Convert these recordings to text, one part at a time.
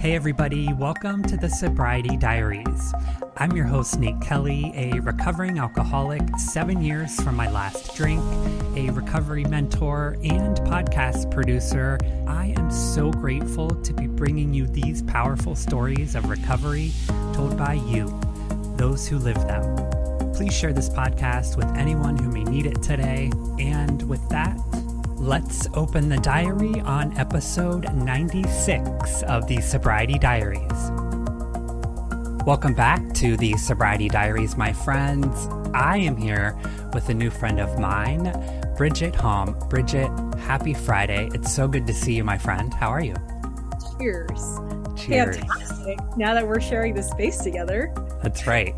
Hey, everybody, welcome to the Sobriety Diaries. I'm your host, Nate Kelly, a recovering alcoholic, seven years from my last drink, a recovery mentor, and podcast producer. I am so grateful to be bringing you these powerful stories of recovery told by you, those who live them. Please share this podcast with anyone who may need it today. And with that, let's open the diary on episode 96 of the Sobriety Diaries. Welcome back to the Sobriety Diaries, my friends. I am here with a new friend of mine, Bridget Hom. Bridget, happy Friday. It's so good to see you, my friend. How are you? Cheers. Cheers. Fantastic. Now that we're sharing the space together. That's right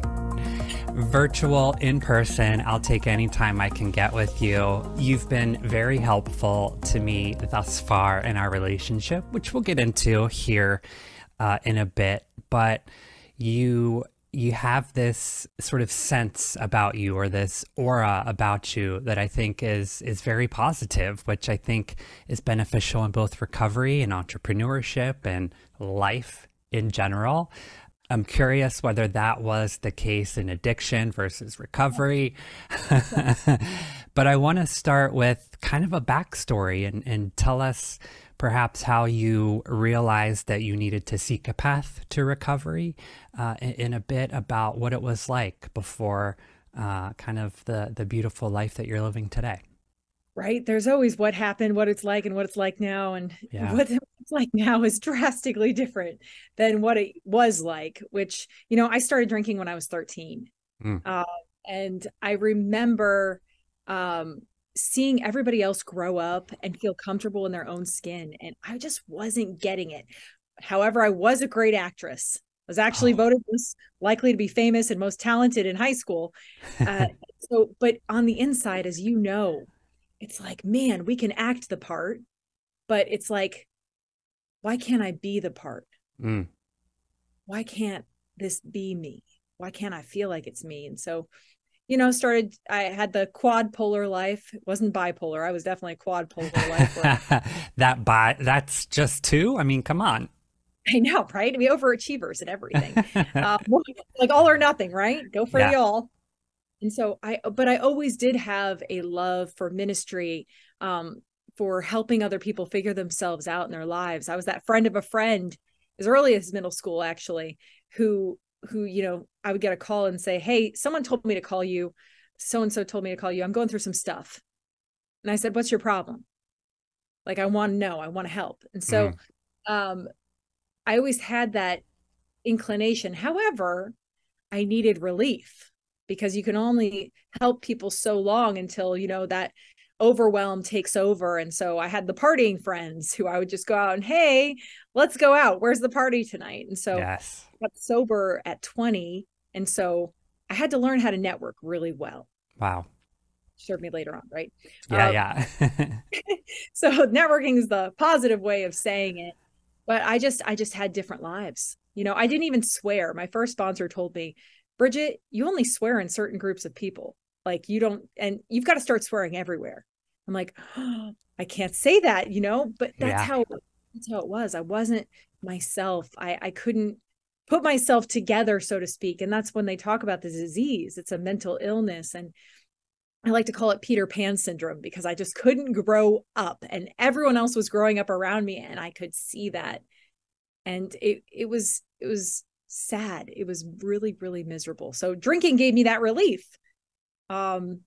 virtual, in person. I'll take any time I can get with you. You've been very helpful to me thus far in our relationship, which we'll get into here uh, in a bit. But you you have this sort of sense about you or this aura about you that I think is is very positive, which I think is beneficial in both recovery and entrepreneurship and life in general. I'm curious whether that was the case in addiction versus recovery. but I want to start with kind of a backstory and, and tell us perhaps how you realized that you needed to seek a path to recovery uh, in, in, a bit about what it was like before uh, kind of the, the beautiful life that you're living today right? There's always what happened, what it's like, and what it's like now. And yeah. what like now is drastically different than what it was like, which, you know, I started drinking when I was 13. Mm. Uh, and I remember um, seeing everybody else grow up and feel comfortable in their own skin. And I just wasn't getting it. However, I was a great actress. I was actually oh. voted most likely to be famous and most talented in high school. Uh, so, but on the inside, as you know, it's like, man, we can act the part, but it's like, why can't I be the part? Mm. Why can't this be me? Why can't I feel like it's me? And so, you know, started, I had the quad polar life. It wasn't bipolar. I was definitely a quad polar life. that bi, that's just two. I mean, come on. I know, right? We overachievers and everything. um, like all or nothing, right? Go for yeah. the all and so i but i always did have a love for ministry um, for helping other people figure themselves out in their lives. I was that friend of a friend as early as middle school actually who who you know i would get a call and say hey someone told me to call you. So and so told me to call you. I'm going through some stuff. And i said what's your problem? Like i want to know. I want to help. And so mm. um i always had that inclination. However i needed relief because you can only help people so long until you know that overwhelm takes over and so i had the partying friends who i would just go out and hey let's go out. Where's the party tonight? And so yes. I got sober at 20 and so i had to learn how to network really well. Wow. Served me later on right? Yeah um, yeah. so networking is the positive way of saying it but i just i just had different lives. You know i didn't even swear. My first sponsor told me Bridget, you only swear in certain groups of people. Like you don't, and you've got to start swearing everywhere. I'm like, oh, I can't say that, you know, but that's yeah. how that's how it was. I wasn't myself. I I couldn't put myself together, so to speak. And that's when they talk about the disease. It's a mental illness. And I like to call it Peter Pan syndrome because I just couldn't grow up and everyone else was growing up around me and I could see that. And it it was it was sad. It was really, really miserable. So drinking gave me that relief. Um,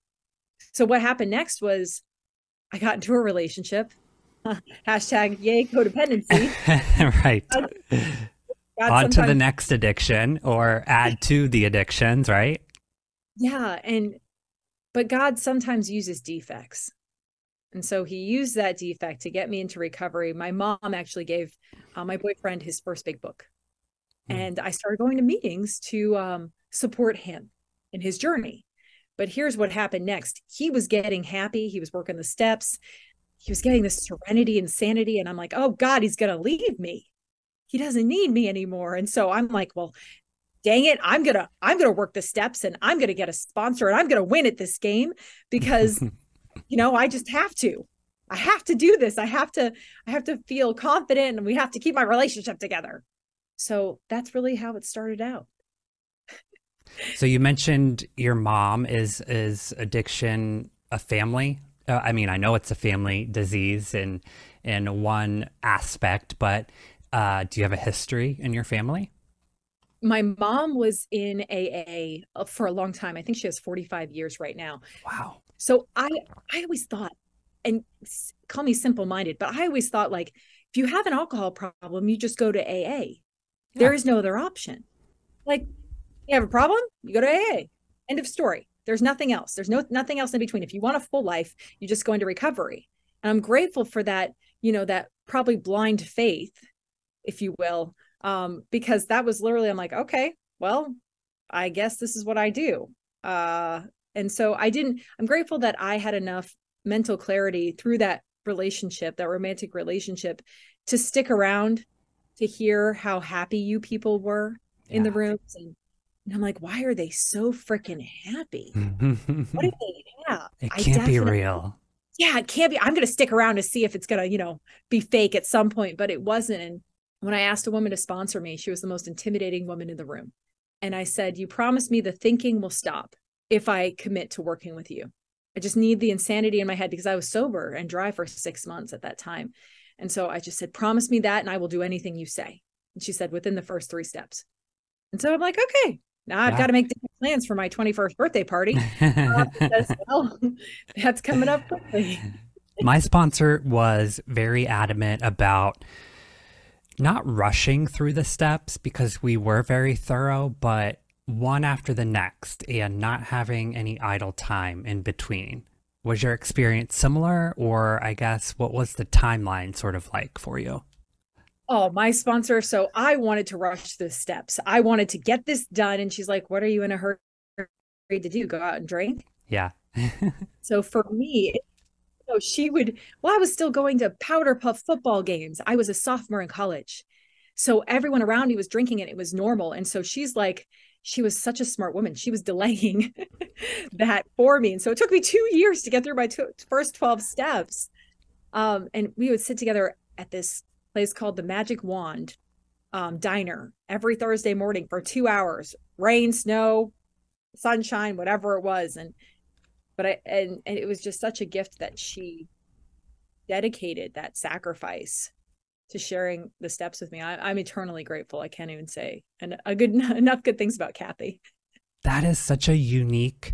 so what happened next was I got into a relationship. Hashtag yay codependency. right. On to the next addiction or add to the addictions, right? Yeah. And but God sometimes uses defects. And so he used that defect to get me into recovery. My mom actually gave uh, my boyfriend his first big book. Mm. And I started going to meetings to um, support him in his journey. But here's what happened next. He was getting happy. He was working the steps. He was getting this serenity and sanity. And I'm like, oh God, he's going to leave me. He doesn't need me anymore. And so I'm like, well, dang it, I'm going to, I'm going to work the steps and I'm going to get a sponsor and I'm going to win at this game because, you know, I just have to. I have to do this. I have to, I have to feel confident and we have to keep my relationship together. so that's really how it started out. So you mentioned your mom is is addiction a family? Uh, I mean, I know it's a family disease in in one aspect, but uh, do you have a history in your family? My mom was in AA uh, for a long time. I think she has 45 years right now. Wow. So I I always thought and call me simple minded, but I always thought like if you have an alcohol problem, you just go to AA. Yeah. There is no other option. Like you have a problem, you go to AA. End of story. There's nothing else. There's no nothing else in between. If you want a full life, you just go into recovery. And I'm grateful for that, you know, that probably blind faith, if you will, um, because that was literally I'm like, okay, well, I guess this is what I do. Uh, and so I didn't. I'm grateful that I had enough mental clarity through that relationship, that romantic relationship, to stick around to hear how happy you people were yeah. in the rooms and and I'm like, why are they so freaking happy? what do they have? It can't be real. Yeah, it can't be. I'm going to stick around to see if it's going to, you know, be fake at some point, but it wasn't. And when I asked a woman to sponsor me, she was the most intimidating woman in the room. And I said, You promise me the thinking will stop if I commit to working with you. I just need the insanity in my head because I was sober and dry for six months at that time. And so I just said, Promise me that, and I will do anything you say. And she said, Within the first three steps. And so I'm like, Okay, now I've got to make plans for my 21st birthday party. uh, well, that's coming up quickly. my sponsor was very adamant about not rushing through the steps because we were very thorough, but one after the next and not having any idle time in between. Was your experience similar, or I guess what was the timeline sort of like for you? Oh, my sponsor. So I wanted to rush the steps. I wanted to get this done. And she's like, what are you in a hurry to do? Go out and drink? Yeah. so for me, you know, she would, well, I was still going to powder puff football games. I was a sophomore in college. So everyone around me was drinking and it was normal. And so she's like, she was such a smart woman. She was delaying that for me. And so it took me two years to get through my two, first 12 steps. Um, and we would sit together at this place called the Magic Wand um, Diner every Thursday morning for two hours, rain, snow, sunshine, whatever it was. And but I and, and it was just such a gift that she dedicated that sacrifice to sharing the steps with me. I, am eternally grateful. I can't even say and a good enough good things about Kathy. That is such a unique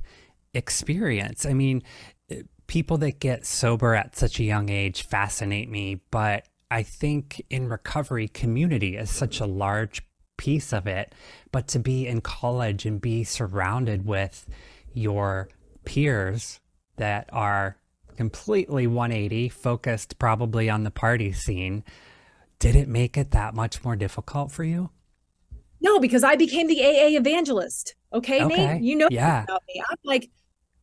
experience. I mean, eh, people that get sober at such a young age fascinate me, but I think in recovery, community is such a large piece of it. But to be in college and be surrounded with your peers that are completely 180, focused probably on the party scene, did it make it that much more difficult for you? No, because I became the AA evangelist. Okay, okay. Nate, you know yeah. about me. I'm like,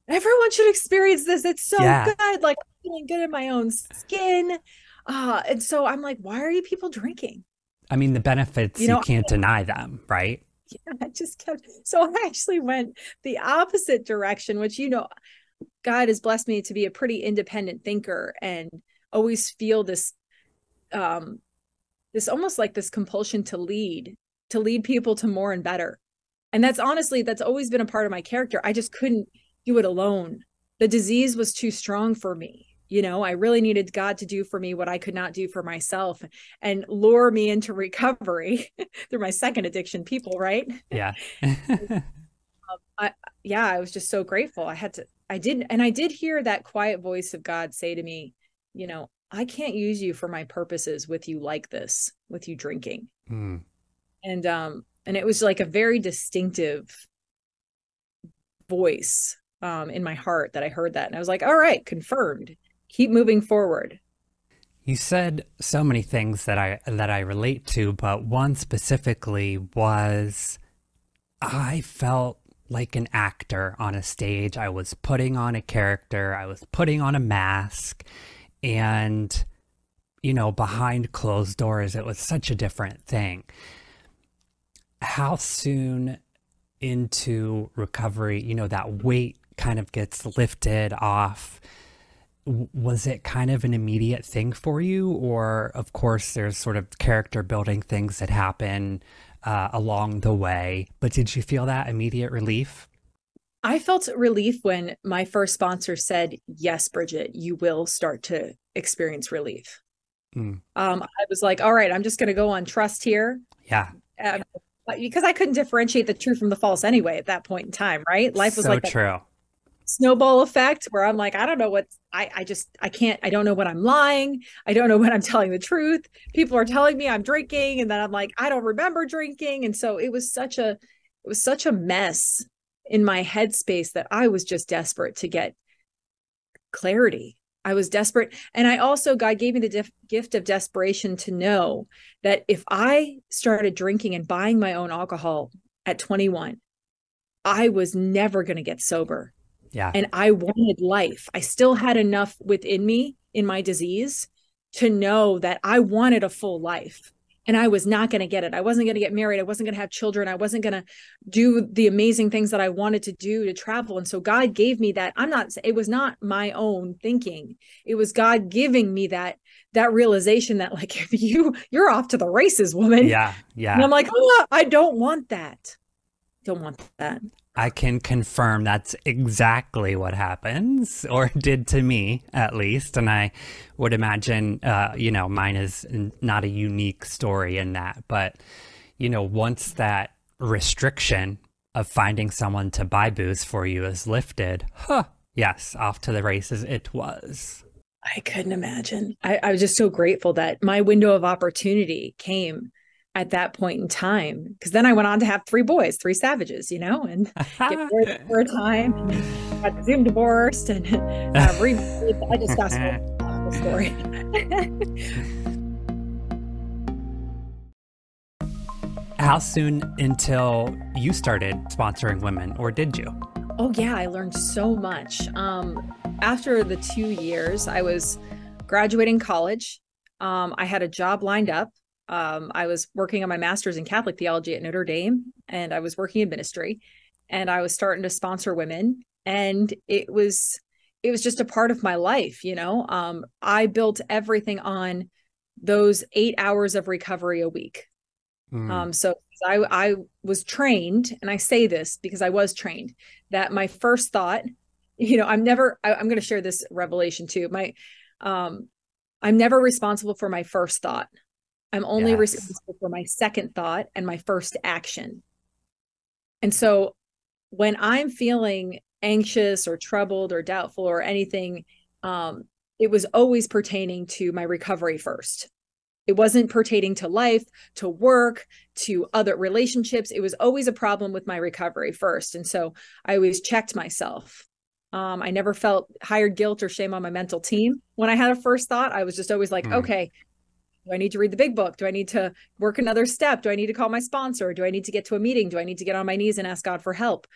everyone should experience this. It's so yeah. good. Like feeling good in my own skin. Uh, and so I'm like, why are you people drinking? I mean, the benefits, you, know, you can't I, deny them, right? Yeah, I just kept, so I actually went the opposite direction, which, you know, God has blessed me to be a pretty independent thinker and always feel this, um, this almost like this compulsion to lead, to lead people to more and better. And that's honestly, that's always been a part of my character. I just couldn't do it alone. The disease was too strong for me you know i really needed god to do for me what i could not do for myself and lure me into recovery through my second addiction people right? Yeah. Um, I, yeah i was just so grateful. I had to i did and i did hear that quiet voice of god say to me you know i can't use you for my purposes with you like this with you drinking. Mm. and um and it was like a very distinctive voice um in my heart that i heard that and i was like all right confirmed keep moving forward. You said so many things that I that I relate to, but one specifically was I felt like an actor on a stage. I was putting on a character, I was putting on a mask, and you know, behind closed doors, it was such a different thing. How soon into recovery, you know, that weight kind of gets lifted off was it kind of an immediate thing for you? Or, of course, there's sort of character building things that happen uh, along the way, but did you feel that immediate relief? I felt relief when my first sponsor said, Yes, Bridget, you will start to experience relief. Mm. Um, I was like, All right, I'm just going to go on trust here. Yeah. Um, because I couldn't differentiate the true from the false anyway at that point in time, right? Life was so like true. Snowball effect where I'm like, I don't know what I, I just I can't I don't know what I'm lying. I don't know when I'm telling the truth. People are telling me I'm drinking, and then I'm like, I don't remember drinking. And so it was such a it was such a mess in my headspace that I was just desperate to get clarity. I was desperate. And I also, God gave me the gift of desperation to know that if I started drinking and buying my own alcohol at 21, I was never going to get sober. Yeah. And I wanted life. I still had enough within me in my disease to know that I wanted a full life and I was not going to get it. I wasn't going to get married. I wasn't going to have children. I wasn't going to do the amazing things that I wanted to do to travel. And so God gave me that. I'm not, it was not my own thinking. It was God giving me that, that realization that like, if you, you're off to the races, woman. Yeah. Yeah. And I'm like, oh, I don't want that. Don't want that. I can confirm that's exactly what happens, or did to me at least. And I would imagine, uh, you know, mine is not a unique story in that. But, you know, once that restriction of finding someone to buy booze for you is lifted, huh, yes, off to the races it was. I couldn't imagine. I, I was just so grateful that my window of opportunity came at that point in time because then I went on to have three boys, three savages, you know, and get married for a time, and got Zoom divorced, and uh, re- I just got the story. How soon until you started sponsoring women, or did you? Oh yeah, I learned so much. Um, after the two years, I was graduating college. Um, I had a job lined up um, I was working on my master's in Catholic theology at Notre Dame, and I was working in ministry, and I was starting to sponsor women, and it was it was just a part of my life, you know. Um, I built everything on those eight hours of recovery a week. Mm. Um, so I I was trained, and I say this because I was trained that my first thought, you know, I'm never I, I'm going to share this revelation too. My um, I'm never responsible for my first thought. I'm only yes. responsible for my second thought and my first action. And so when I'm feeling anxious or troubled or doubtful or anything, um, it was always pertaining to my recovery first. It wasn't pertaining to life, to work, to other relationships. It was always a problem with my recovery first. And so I always checked myself. Um, I never felt hired guilt or shame on my mental team. When I had a first thought, I was just always like, mm. okay, do I need to read the big book? Do I need to work another step? Do I need to call my sponsor? Do I need to get to a meeting? Do I need to get on my knees and ask God for help?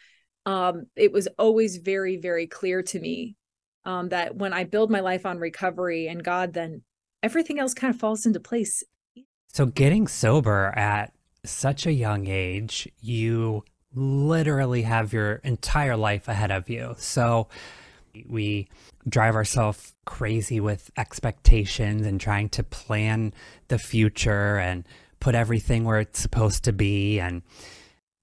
Um, it was always very, very clear to me um, that when I build my life on recovery and God, then everything else kind of falls into place. So, getting sober at such a young age, you literally have your entire life ahead of you. So, we drive ourselves crazy with expectations and trying to plan the future and put everything where it's supposed to be. And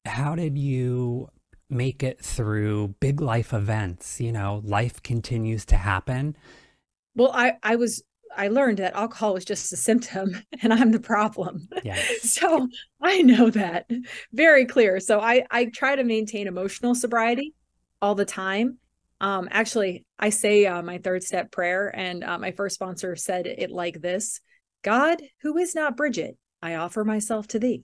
how did you make it through big life events? You know, life continues to happen. Well, I, I was I learned that alcohol was just a symptom and I'm the problem. Yes. so I know that very clear. So I, I try to maintain emotional sobriety all the time. Um, actually, I say uh, my third step prayer, and uh, my first sponsor said it like this God, who is not Bridget, I offer myself to thee.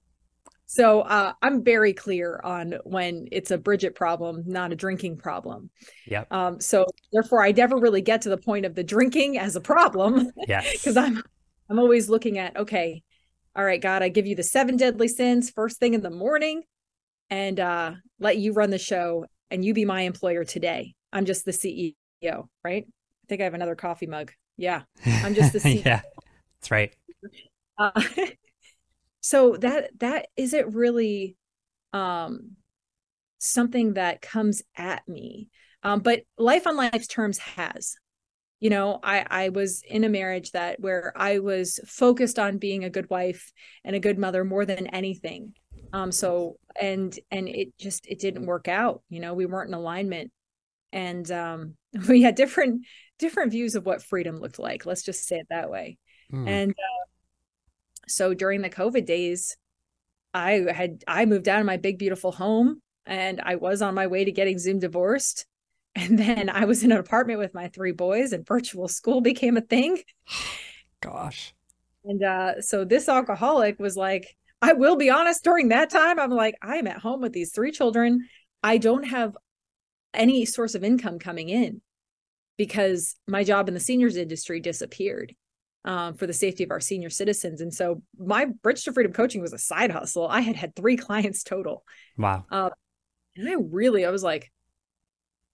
So uh, I'm very clear on when it's a Bridget problem, not a drinking problem. Yeah. Um, so therefore, I never really get to the point of the drinking as a problem. Yes. Because I'm I'm always looking at okay, all right, God, I give you the seven deadly sins first thing in the morning, and uh, let you run the show, and you be my employer today. I'm just the CEO, right? I think I have another coffee mug. Yeah, I'm just the CEO. yeah, that's right. Uh, so that that isn't really um, something that comes at me, um, but life on life's terms has. you know i i was in a marriage that where i was focused on being a good wife and a good mother more than anything um so and and it just it didn't work out you know we weren't in alignment and um we had different different views of what freedom looked like let's just say it that way mm. and uh, so during the covid days i had i moved out of my big beautiful home and i was on my way to getting zoom divorced and then I was in an apartment with my three boys, and virtual school became a thing. Gosh. And uh, so this alcoholic was like, I will be honest, during that time, I'm like, I'm at home with these three children. I don't have any source of income coming in because my job in the seniors industry disappeared um, for the safety of our senior citizens. And so my Bridge to Freedom coaching was a side hustle. I had had three clients total. Wow. Uh, and I really, I was like,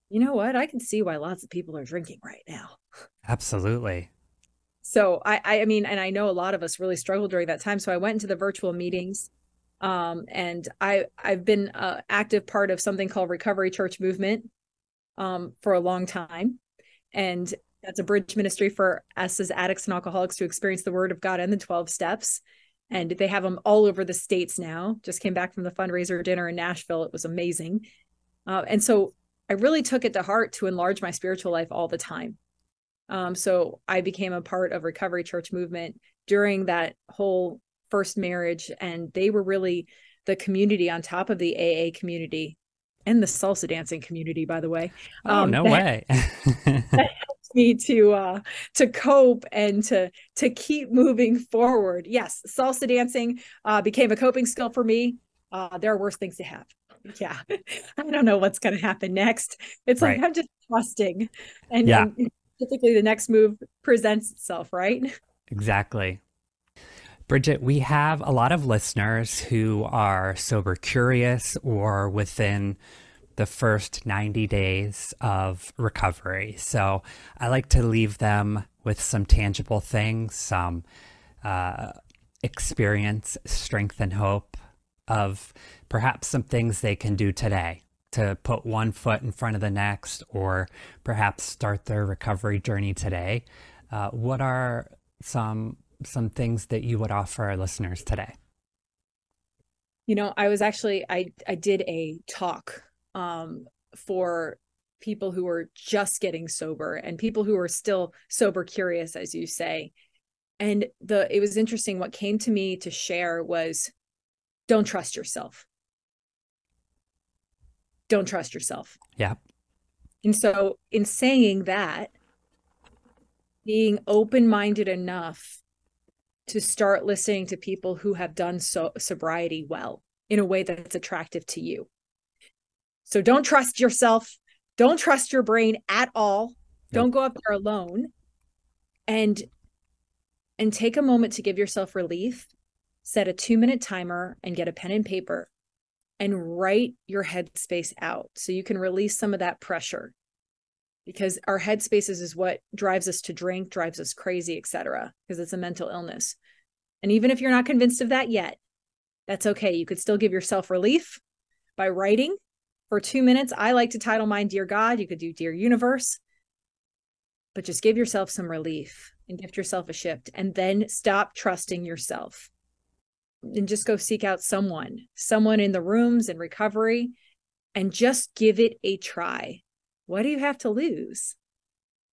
you know what? I can see why lots of people are drinking right now. Absolutely. So I, I mean, and I know a lot of us really struggled during that time. So I went into the virtual meetings, um, and I I've been an active part of something called Recovery Church Movement, um, for a long time, and that's a bridge ministry for us as addicts and alcoholics to experience the Word of God and the twelve steps. And they have them all over the states now. Just came back from the fundraiser dinner in Nashville. It was amazing. Uh, and so I really took it to heart to enlarge my spiritual life all the time. Um, so I became a part of Recovery Church movement during that whole first marriage, and they were really the community on top of the AA community and the salsa dancing community, by the way. Oh um, no that, way! that helped me to uh, to cope and to to keep moving forward. Yes, salsa dancing uh, became a coping skill for me. Uh, there are worse things to have yeah, I don't know what's going to happen next. It's right. like I'm just trusting, and, yeah. and typically the next move presents itself, right? Exactly. Bridget, we have a lot of listeners who are sober curious or within the first 90 days of recovery. So I like to leave them with some tangible things, some uh, experience, strength, and hope of perhaps some things they can do today to put one foot in front of the next or perhaps start their recovery journey today. Uh, what are some some things that you would offer our listeners today? You know, I was actually I I did a talk um, for people who are just getting sober and people who are still sober curious as you say. And the it was interesting what came to me to share was don't trust yourself don't trust yourself. Yeah. And so, in saying that, being open minded enough to start listening to people who have done so sobriety well in a way that's attractive to you. So don't trust yourself. Don't trust your brain at all. Don't go up there alone. And and take a moment to give yourself relief. Set a 2-minute timer and get a pen and paper and write your headspace out so you can release some of that pressure because our headspaces is what drives us to drink drives us crazy etc because it's a mental illness and even if you're not convinced of that yet that's okay you could still give yourself relief by writing for two minutes i like to title mine dear god you could do dear universe but just give yourself some relief and gift yourself a shift and then stop trusting yourself and just go seek out someone, someone in the rooms in recovery, and just give it a try. What do you have to lose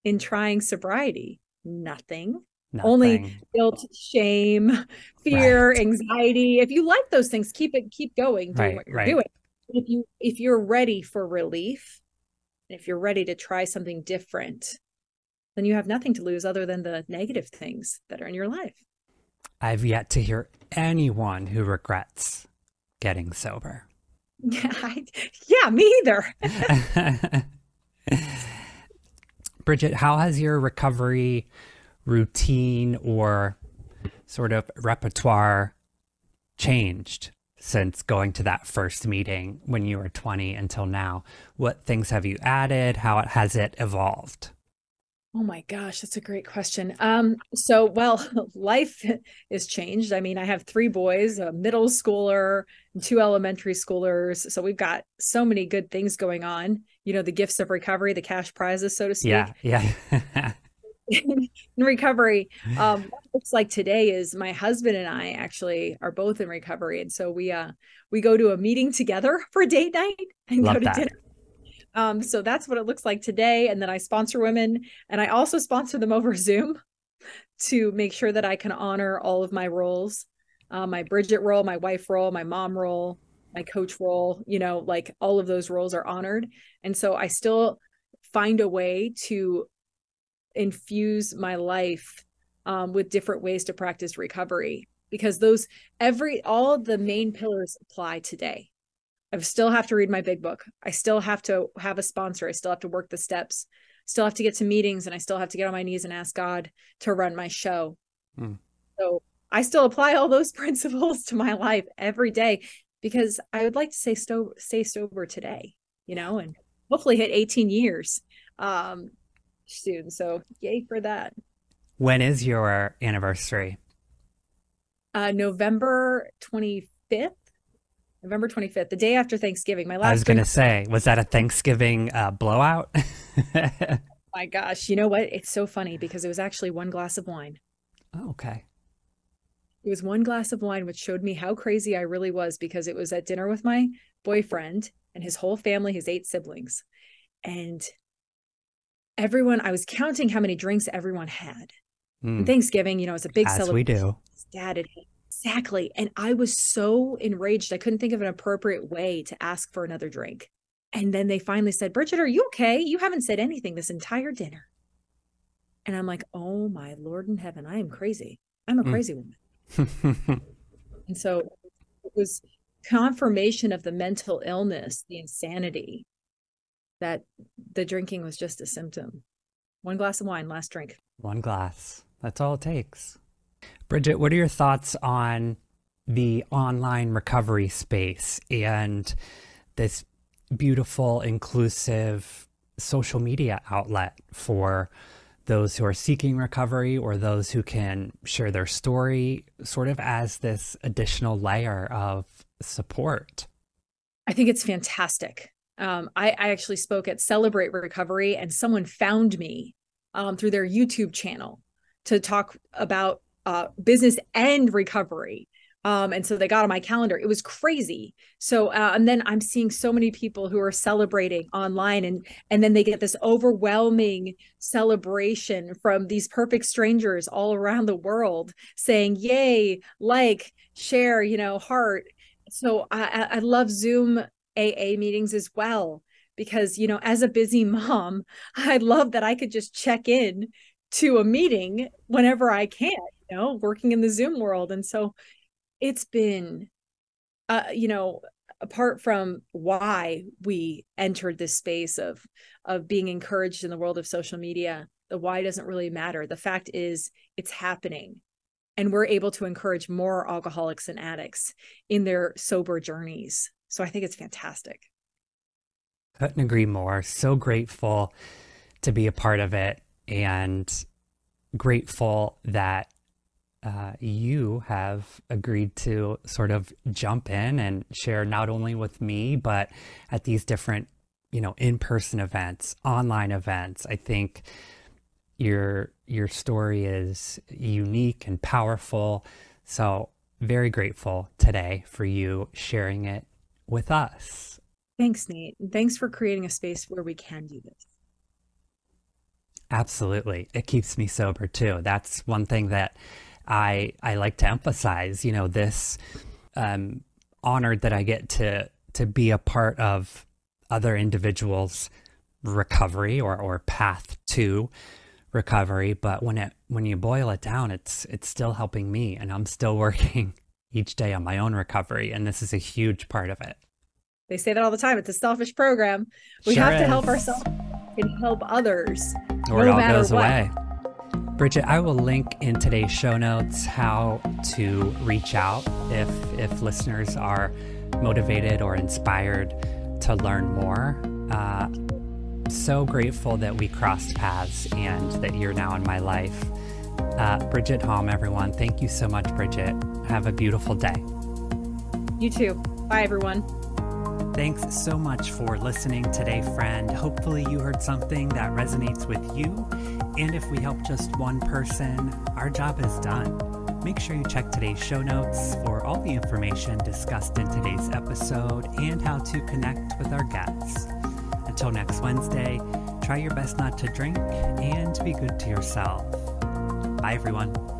in trying sobriety? Nothing. Nothing. Only guilt, shame, fear, right. anxiety. If you like those things, keep it, keep going, do right, what you're right. doing. If you if you're ready for relief, and if you're ready to try something different, then you have nothing to lose other than the negative things that are in your life. I've yet to hear anyone who regrets getting sober. Yeah, I, yeah, me either. Bridget, how has your recovery routine or sort of repertoire changed since going to that first meeting when you were 20 until now? What things have you added? How has it evolved? Oh my gosh, that's a great question. Um, so well, life is changed. I mean, I have three boys, a middle schooler, and two elementary schoolers. So we've got so many good things going on. You know, the gifts of recovery, the cash prizes, so to speak. Yeah, yeah. in recovery. Um, what it looks like today is my husband and I actually are both in recovery, and so we uh we go to a meeting together for date night and Love go to that. dinner. Um, so that's what it looks like today. And then I sponsor women, and I also sponsor them over Zoom to make sure that I can honor all of my roles, uh, my Bridget role, my wife role, my mom role, my coach role. You know, like all of those roles are honored, and so I still find a way to infuse my life um, with different ways to practice recovery because those every all the main pillars apply today. I still have to read my big book. I still have to have a sponsor. I still have to work the steps. Still have to get to meetings and i still have to get on my knees and ask god to run my show. Hmm. so i still apply all those principles to my life every day because i would like to say sto- stay sober today you know and hopefully hit 18 years. Um soon. So yay for that. When is your anniversary? uh november 25th november 25th the day after thanksgiving. My last I was going to say, was that a Thanksgiving uh, blowout? my gosh you know what? It's so funny because it was actually one glass of wine. Oh, okay. it was one glass of wine which showed me how crazy i really was because it was at dinner with my boyfriend and his whole family his eight siblings. And everyone i was counting how many drinks everyone had. And thanksgiving you know it's a big As we do. dad exactly. And i was so enraged i couldn't think of an appropriate way to ask for another drink. And then they finally said bridget are you okay? You haven't said anything this entire dinner. And i'm like oh my lord in heaven i am crazy. I'm a Mm. crazy woman. And so it was confirmation of the mental illness the insanity that the drinking was just a symptom one glass of wine last drink One glass. That's all it takes. Bridget, what are your thoughts on the online recovery space and this beautiful, inclusive social media outlet for those who are seeking recovery or those who can share their story, sort of as this additional layer of support? I think it's fantastic. Um, I, I actually spoke at Celebrate Recovery, and someone found me um, through their YouTube channel to talk about uh, business and recovery. Um, and so they got on my calendar. It was crazy. So, uh, and then I'm seeing so many people who are celebrating online, and and then they get this overwhelming celebration from these perfect strangers all around the world saying, "Yay!" Like, share, you know, heart. So I, I I love Zoom AA meetings as well because you know as a busy mom I love that I could just check in to a meeting whenever I can you know working in the Zoom world. And so it's been uh you know apart from why we entered this space of of being encouraged in the world of social media the why doesn't really matter. The fact is it's happening and we're able to encourage more alcoholics and addicts in their sober journeys so I think it's fantastic Couldn't agree more. So grateful to be a part of it and grateful that uh, you have agreed to sort of jump in and share not only with me, but at these different, you know, in-person events, online events. I think your your story is unique and powerful. So very grateful today for you sharing it with us. Thanks, Nate. And thanks for creating a space where we can do this. Absolutely. It keeps me sober too. That's one thing that I I like to emphasize, you know, this um honored that I get to to be a part of other individuals' recovery or or path to recovery, but when it when you boil it down, it's it's still helping me and I'm still working each day on my own recovery and this is a huge part of it. They say that all the time. It's a selfish program. We Sure have to help ourselves and help others. or no it all matter goes what. away. Bridget, I will link in today's show notes how to reach out if if listeners are motivated or inspired to learn more. Uh, so grateful that we crossed paths and that you're now in my life. Uh, Bridget Hom, everyone. Thank you so much, Bridget. Have a beautiful day. You too. Bye, everyone. Thanks so much for listening today, friend. Hopefully, you heard something that resonates with you. And if we help just one person, our job is done. Make sure you check today's show notes for all the information discussed in today's episode and how to connect with our guests. Until next Wednesday, try your best not to drink and be good to yourself. Bye, everyone.